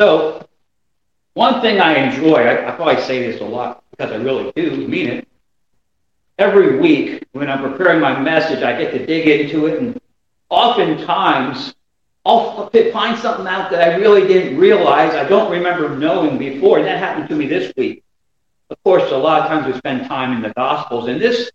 So, one thing I enjoy, I, I probably say this a lot because I really do mean it. Every week when I'm preparing my message, I get to dig into it, and oftentimes I'll find something out that I really didn't realize, I don't remember knowing before, and that happened to me this week. Of course, a lot of times we spend time in the Gospels, and this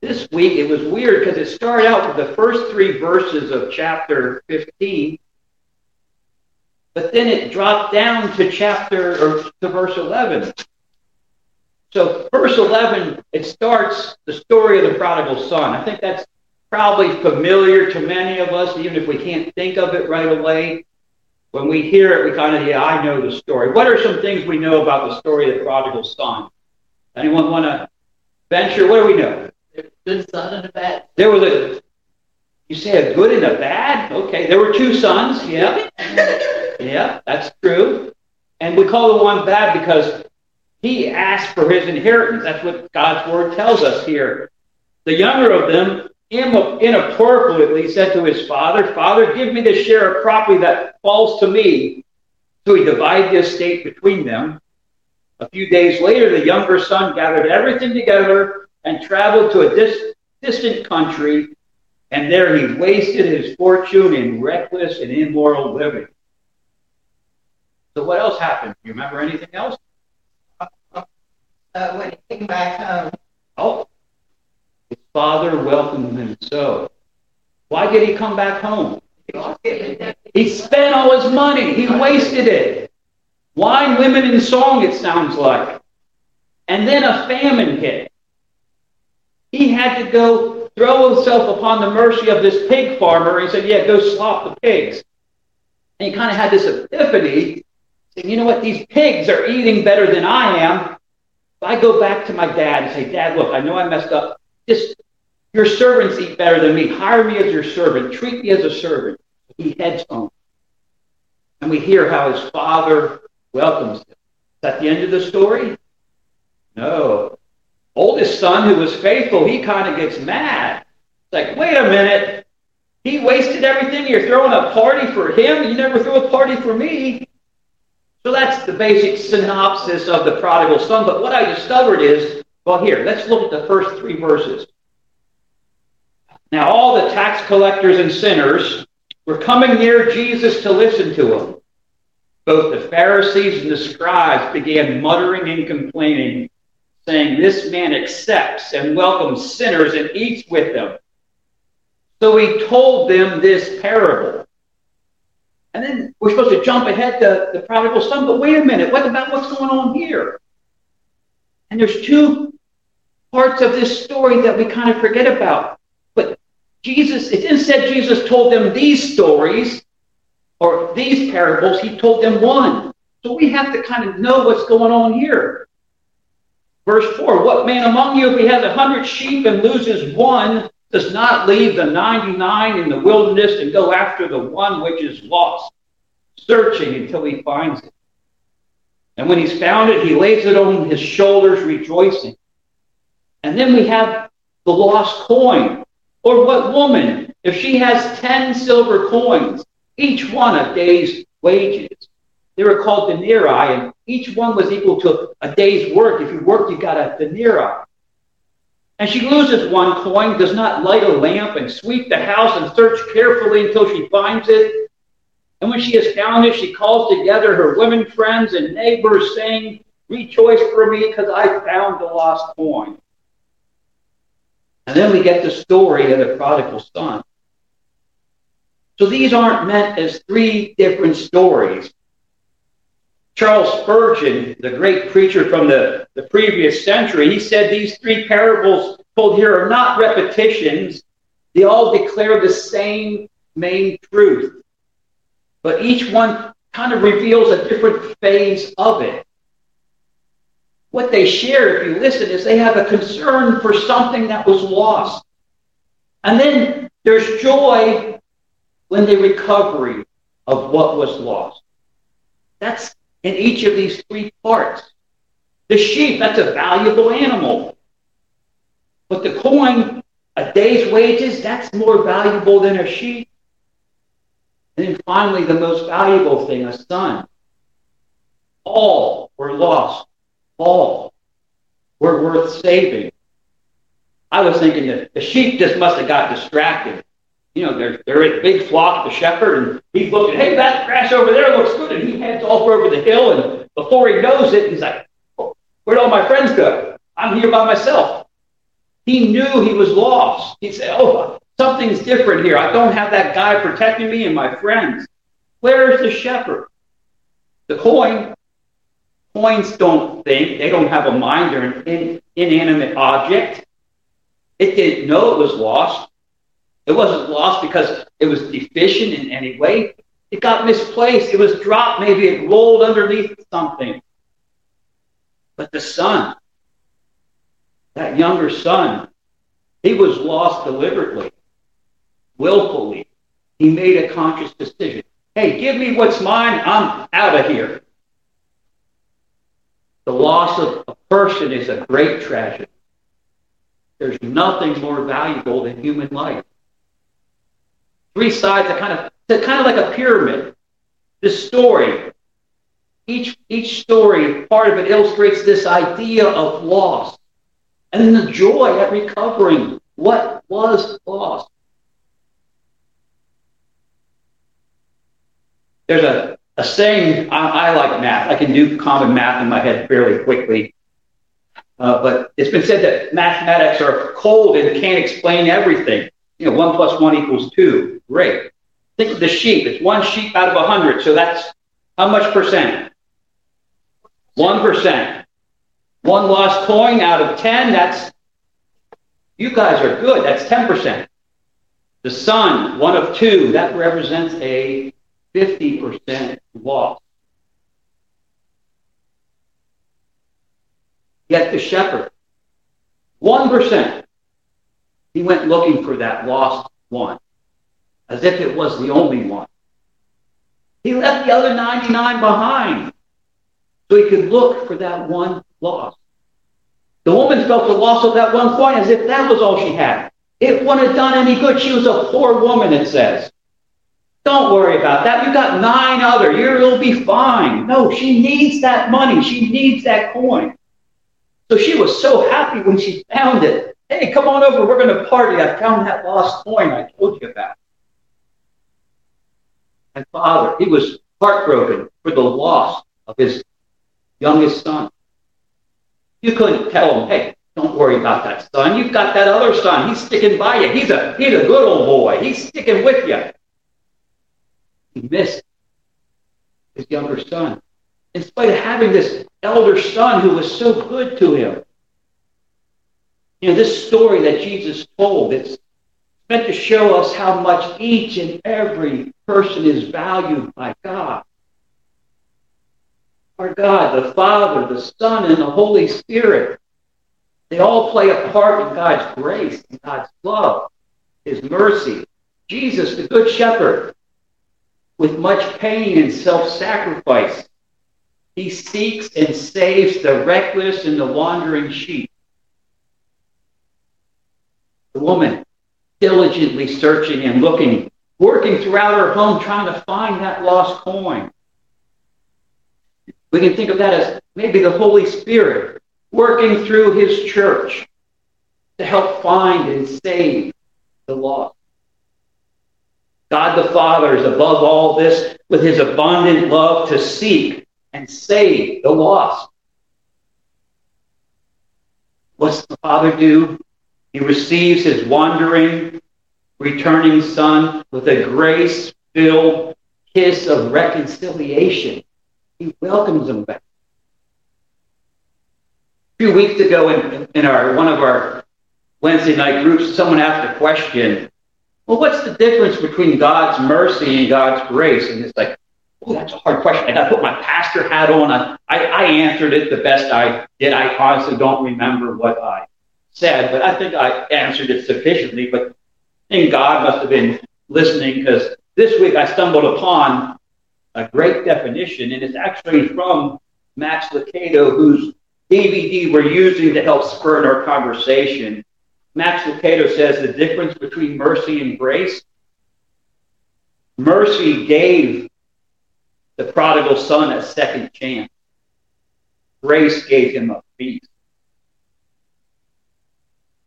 this week it was weird because it started out with the first three verses of chapter 15, but then it dropped down to chapter or to verse 11. So, verse 11, it starts the story of the prodigal son. I think that's probably familiar to many of us, even if we can't think of it right away. When we hear it, we kind of, yeah, I know the story. What are some things we know about the story of the prodigal son? Anyone want to venture? What do we know? Good son and a bad. There was a, you say a good and a bad? Okay, there were two sons. Yeah. yeah, that's true. And we call the one bad because he asked for his inheritance. That's what God's word tells us here. The younger of them inappropriately said to his father, Father, give me the share of property that falls to me. So he divided the estate between them. A few days later, the younger son gathered everything together and traveled to a dis- distant country, and there he wasted his fortune in reckless and immoral living. So, what else happened? Do you remember anything else? Uh, when he came back home. Oh, his father welcomed him so. Why did he come back home? He spent all his money. He wasted it. Wine, women, and song, it sounds like. And then a famine hit. He had to go throw himself upon the mercy of this pig farmer. He said, Yeah, go slop the pigs. And he kind of had this epiphany saying, You know what? These pigs are eating better than I am. If I go back to my dad and say, Dad, look, I know I messed up. Just your servants eat better than me. Hire me as your servant. Treat me as a servant. He heads home. And we hear how his father welcomes him. Is that the end of the story? No. Oldest son, who was faithful, he kind of gets mad. It's like, wait a minute. He wasted everything. You're throwing a party for him. You never threw a party for me. So that's the basic synopsis of the prodigal son. But what I discovered is, well, here, let's look at the first three verses. Now, all the tax collectors and sinners were coming near Jesus to listen to him. Both the Pharisees and the scribes began muttering and complaining, saying, This man accepts and welcomes sinners and eats with them. So he told them this parable. And then we're supposed to jump ahead to the prodigal son, but wait a minute, what about what's going on here? And there's two parts of this story that we kind of forget about. But Jesus, it instead Jesus told them these stories or these parables, he told them one. So we have to kind of know what's going on here. Verse 4 What man among you, if he has a hundred sheep and loses one, does not leave the 99 in the wilderness and go after the one which is lost, searching until he finds it. And when he's found it, he lays it on his shoulders, rejoicing. And then we have the lost coin. Or what woman, if she has 10 silver coins, each one a day's wages? They were called denarii, and each one was equal to a day's work. If you worked, you got a denarii. And she loses one coin, does not light a lamp and sweep the house and search carefully until she finds it. And when she has found it, she calls together her women friends and neighbors, saying, Rejoice for me because I found the lost coin. And then we get the story of the prodigal son. So these aren't meant as three different stories. Charles Spurgeon, the great preacher from the, the previous century, he said these three parables told here are not repetitions. They all declare the same main truth. But each one kind of reveals a different phase of it. What they share, if you listen, is they have a concern for something that was lost. And then there's joy when the recovery of what was lost. That's in each of these three parts. The sheep, that's a valuable animal. But the coin, a day's wages, that's more valuable than a sheep. And then finally, the most valuable thing, a son. All were lost. All were worth saving. I was thinking that the sheep just must have got distracted. You know, they're, they're a big flock, the shepherd, and he's looking, hey, that grass over there looks good. And he heads off over the hill, and before he knows it, he's like, oh, where'd all my friends go? I'm here by myself. He knew he was lost. He said, oh, something's different here. I don't have that guy protecting me and my friends. Where is the shepherd? The coin. Coins don't think. They don't have a mind. They're an inanimate object. It didn't know it was lost. It wasn't lost because it was deficient in any way. It got misplaced. It was dropped. Maybe it rolled underneath something. But the son, that younger son, he was lost deliberately, willfully. He made a conscious decision. Hey, give me what's mine. I'm out of here. The loss of a person is a great tragedy. There's nothing more valuable than human life. Three sides that kind of it's kind of like a pyramid. This story, each each story, part of it illustrates this idea of loss, and then the joy at recovering what was lost. There's a, a saying, I, I like math. I can do common math in my head fairly quickly. Uh, but it's been said that mathematics are cold and can't explain everything. You know, one plus one equals two. Great. Think of the sheep. It's one sheep out of a hundred. So that's how much percent? One percent. One lost coin out of ten. That's you guys are good. That's ten percent. The son, one of two, that represents a fifty percent loss. Yet the shepherd, 1%, he went looking for that lost one, as if it was the only one. He left the other 99 behind so he could look for that one lost. The woman felt the loss of that one coin as if that was all she had. It wouldn't have done any good. She was a poor woman, it says. Don't worry about that. You got nine other. You'll be fine. No, she needs that money. She needs that coin. So she was so happy when she found it. Hey, come on over. We're going to party. I found that lost coin I told you about. And father, he was heartbroken for the loss of his youngest son. You couldn't tell him, hey, don't worry about that son. You've got that other son. He's sticking by you. He's a he's a good old boy. He's sticking with you. He missed his younger son in spite of having this elder son who was so good to him. You know, this story that Jesus told, it's meant to show us how much each and every person is valued by God. Our God, the Father, the Son, and the Holy Spirit, they all play a part in God's grace, in God's love, His mercy. Jesus, the Good Shepherd, with much pain and self sacrifice, he seeks and saves the reckless and the wandering sheep. The woman diligently searching and looking, working throughout her home trying to find that lost coin. We can think of that as maybe the Holy Spirit working through his church to help find and save the lost. God the Father is above all this with his abundant love to seek and save the lost. What's the Father do? He receives his wandering, returning Son with a grace filled kiss of reconciliation. He welcomes him back. A few weeks ago, in, in our one of our Wednesday night groups, someone asked a question. Well, what's the difference between God's mercy and God's grace? And it's like, Oh, that's a hard question. I got to put my pastor hat on. I, I, I answered it the best I did. I honestly don't remember what I said, but I think I answered it sufficiently. But I think God must have been listening because this week I stumbled upon a great definition, and it's actually from Max Lucado, whose DVD we're using to help spur our conversation. Max Lucado says the difference between mercy and grace. Mercy gave the prodigal son a second chance. grace gave him a feast.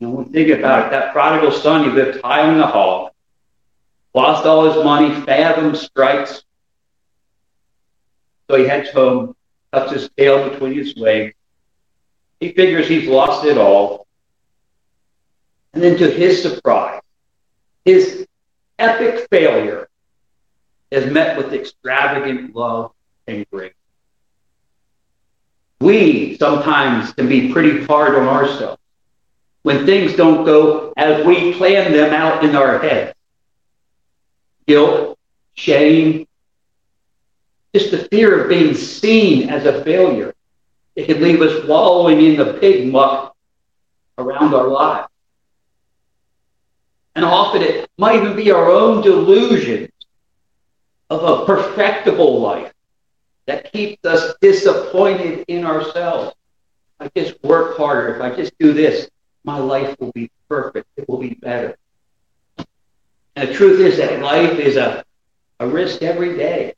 When we think about it, that prodigal son, he lived high on the hog, lost all his money, fathom strikes. So he heads home, tucks his tail between his legs. He figures he's lost it all. And then to his surprise, his epic failure is met with extravagant love and grace. We sometimes can be pretty hard on ourselves when things don't go as we plan them out in our head. Guilt, shame, just the fear of being seen as a failure. It can leave us wallowing in the pig muck around our lives. And often it might even be our own delusions of a perfectible life that keeps us disappointed in ourselves. If I just work harder, if I just do this, my life will be perfect. It will be better. And the truth is that life is a, a risk every day.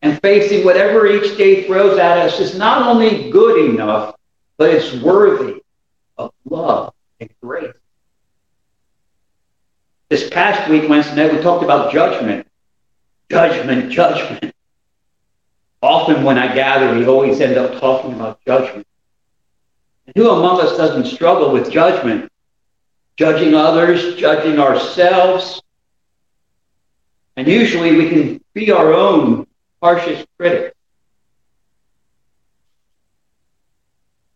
And facing whatever each day throws at us is not only good enough, but it's worthy of love and grace. This past week, Wednesday night, we talked about judgment. Judgment, judgment. Often when I gather, we always end up talking about judgment. Who among us doesn't struggle with judgment? Judging others, judging ourselves. And usually we can be our own harshest critic.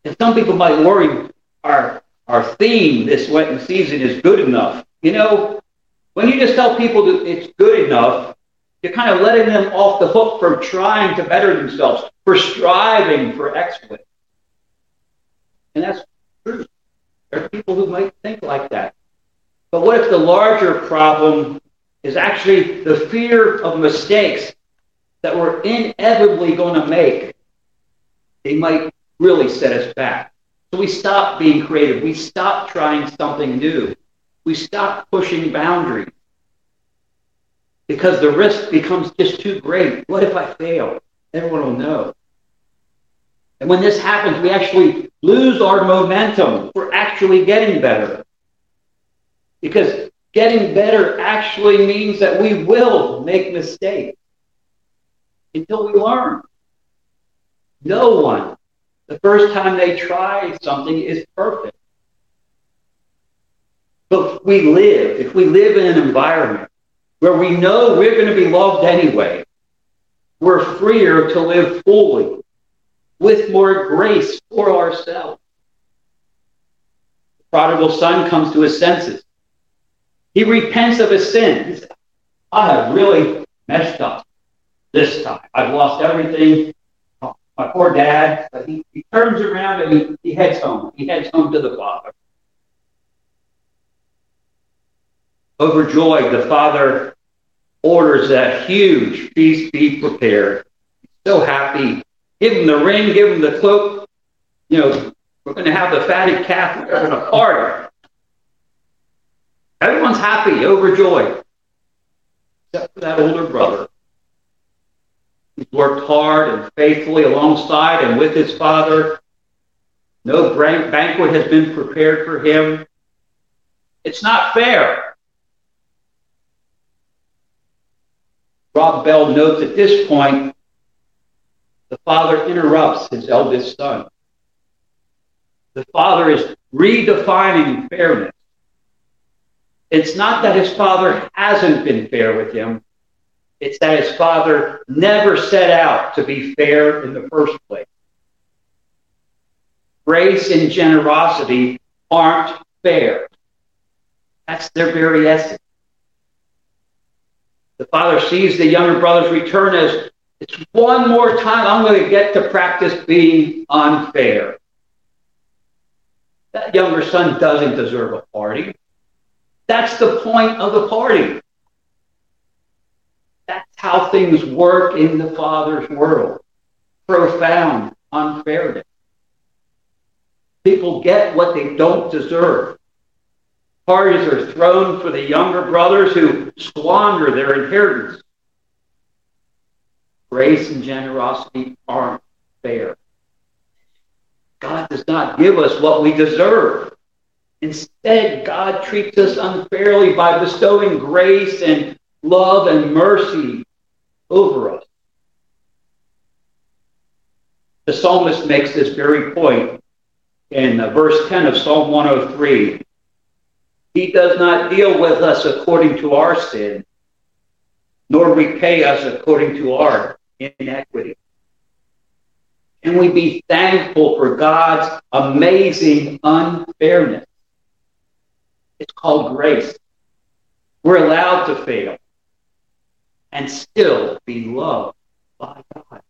And some people might worry our, our theme this Lenten season is good enough. You know, when you just tell people that it's good enough, you're kind of letting them off the hook for trying to better themselves, for striving for excellence. And that's true. There are people who might think like that. But what if the larger problem is actually the fear of mistakes that we're inevitably going to make? They might really set us back. So we stop being creative. We stop trying something new. We stop pushing boundaries because the risk becomes just too great. What if I fail? Everyone will know. And when this happens, we actually lose our momentum for actually getting better. Because getting better actually means that we will make mistakes until we learn. No one, the first time they try something, is perfect. But if we live, if we live in an environment where we know we're going to be loved anyway, we're freer to live fully with more grace for ourselves. The prodigal son comes to his senses. He repents of his sin. He says, I have really messed up this time. I've lost everything. My poor dad. But he, he turns around and he, he heads home. He heads home to the father. Overjoyed, the father orders that huge feast be prepared. He's so happy Give him the ring, give him the cloak. You know, we're going to have the fatted calf. Party. Everyone's happy, overjoyed, except for that older brother. He's worked hard and faithfully alongside and with his father. No banquet has been prepared for him. It's not fair. Rob Bell notes at this point the father interrupts his eldest son. The father is redefining fairness. It's not that his father hasn't been fair with him. It's that his father never set out to be fair in the first place. Grace and generosity aren't fair. That's their very essence. The father sees the younger brother's return as it's one more time I'm going to get to practice being unfair. That younger son doesn't deserve a party. That's the point of the party. That's how things work in the Father's world. Profound unfairness. People get what they don't deserve. Parties are thrown for the younger brothers who squander their inheritance grace and generosity aren't fair. God does not give us what we deserve. Instead, God treats us unfairly by bestowing grace and love and mercy over us. The psalmist makes this very point in verse 10 of Psalm 103. He does not deal with us according to our sin, nor repay us according to our inequity. Can we be thankful for God's amazing unfairness? It's called grace. We're allowed to fail and still be loved by God.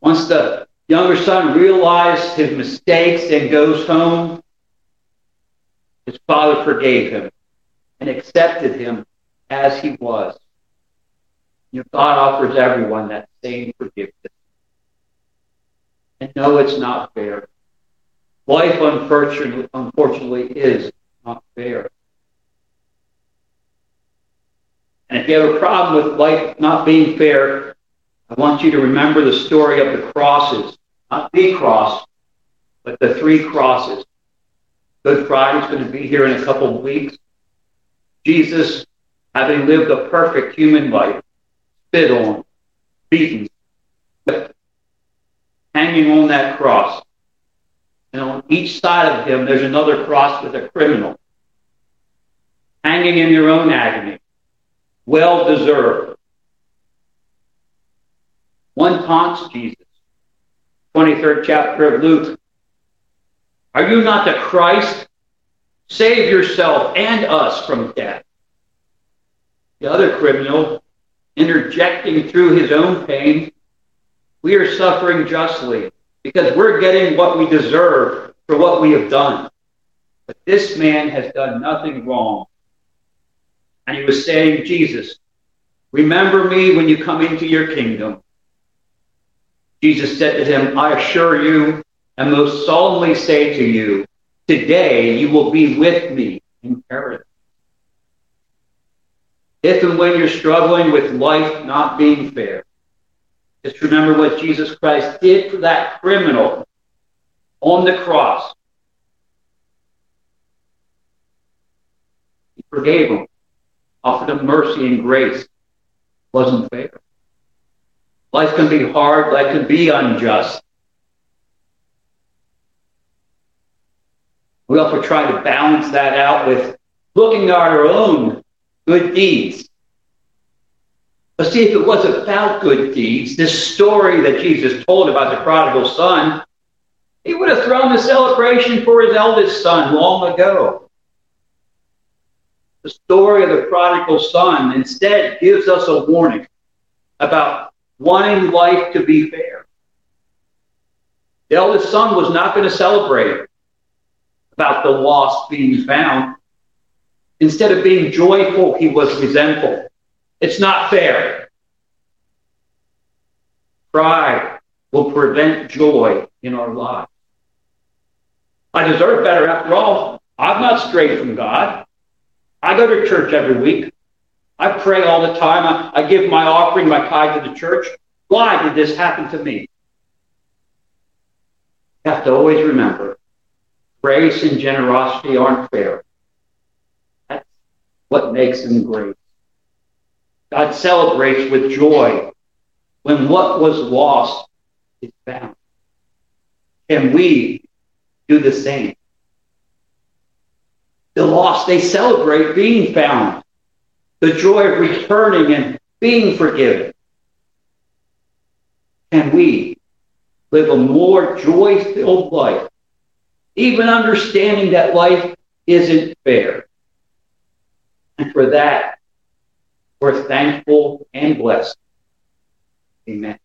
Once the younger son realized his mistakes and goes home, his father forgave him and accepted him as he was. You know, God offers everyone that same forgiveness. And no, it's not fair. Life, unfortunately, unfortunately, is not fair. And if you have a problem with life not being fair, I want you to remember the story of the crosses. Not the cross, but the three crosses. Good is going to be here in a couple of weeks. Jesus, having lived a perfect human life, spit on, beaten, hanging on that cross. And on each side of him, there's another cross with a criminal, hanging in their own agony, well deserved. One taunts Jesus. 23rd chapter of Luke. Are you not the Christ? Save yourself and us from death. The other criminal, interjecting through his own pain, we are suffering justly because we're getting what we deserve for what we have done. But this man has done nothing wrong. And he was saying, Jesus, remember me when you come into your kingdom. Jesus said to him, I assure you and most solemnly say to you, today you will be with me in paradise. If and when you're struggling with life not being fair, just remember what Jesus Christ did for that criminal on the cross. He forgave him, offered him mercy and grace. It wasn't fair. Life can be hard, life can be unjust. We often try to balance that out with looking at our own good deeds. But see, if it was about good deeds, this story that Jesus told about the prodigal son, he would have thrown the celebration for his eldest son long ago. The story of the prodigal son instead gives us a warning about wanting life to be fair. The eldest son was not going to celebrate about the lost being found. Instead of being joyful, he was resentful. It's not fair. Pride will prevent joy in our lives. I deserve better after all. I'm not strayed from God. I go to church every week. I pray all the time. I, I give my offering, my tithe to the church. Why did this happen to me? You have to always remember grace and generosity aren't fair. What makes them great. God celebrates with joy when what was lost is found. Can we do the same? The lost, they celebrate being found the joy of returning and being forgiven. Can we live a more joy filled life, even understanding that life isn't fair? And for that, we're thankful and blessed. Amen.